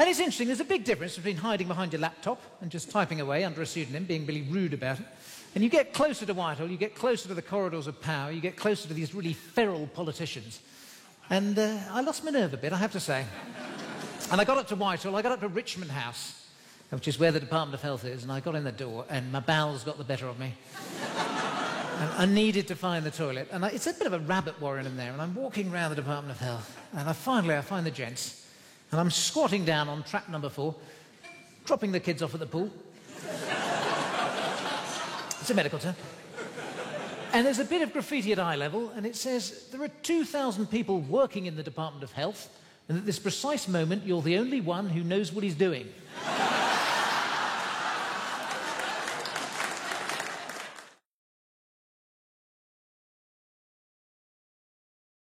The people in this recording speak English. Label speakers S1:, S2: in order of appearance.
S1: And it's interesting, there's a big difference between hiding behind your laptop and just typing away under a pseudonym, being really rude about it. And you get closer to Whitehall, you get closer to the corridors of power, you get closer to these really feral politicians. And uh, I lost my nerve a bit, I have to say. and I got up to Whitehall, I got up to Richmond House, which is where the Department of Health is, and I got in the door, and my bowels got the better of me. and I needed to find the toilet. And I, it's a bit of a rabbit warren in there, and I'm walking around the Department of Health, and I finally I find the gents. And I'm squatting down on trap number four, dropping the kids off at the pool. it's a medical term. And there's a bit of graffiti at eye level, and it says there are 2,000 people working in the Department of Health, and at this precise moment, you're the only one who knows what he's doing.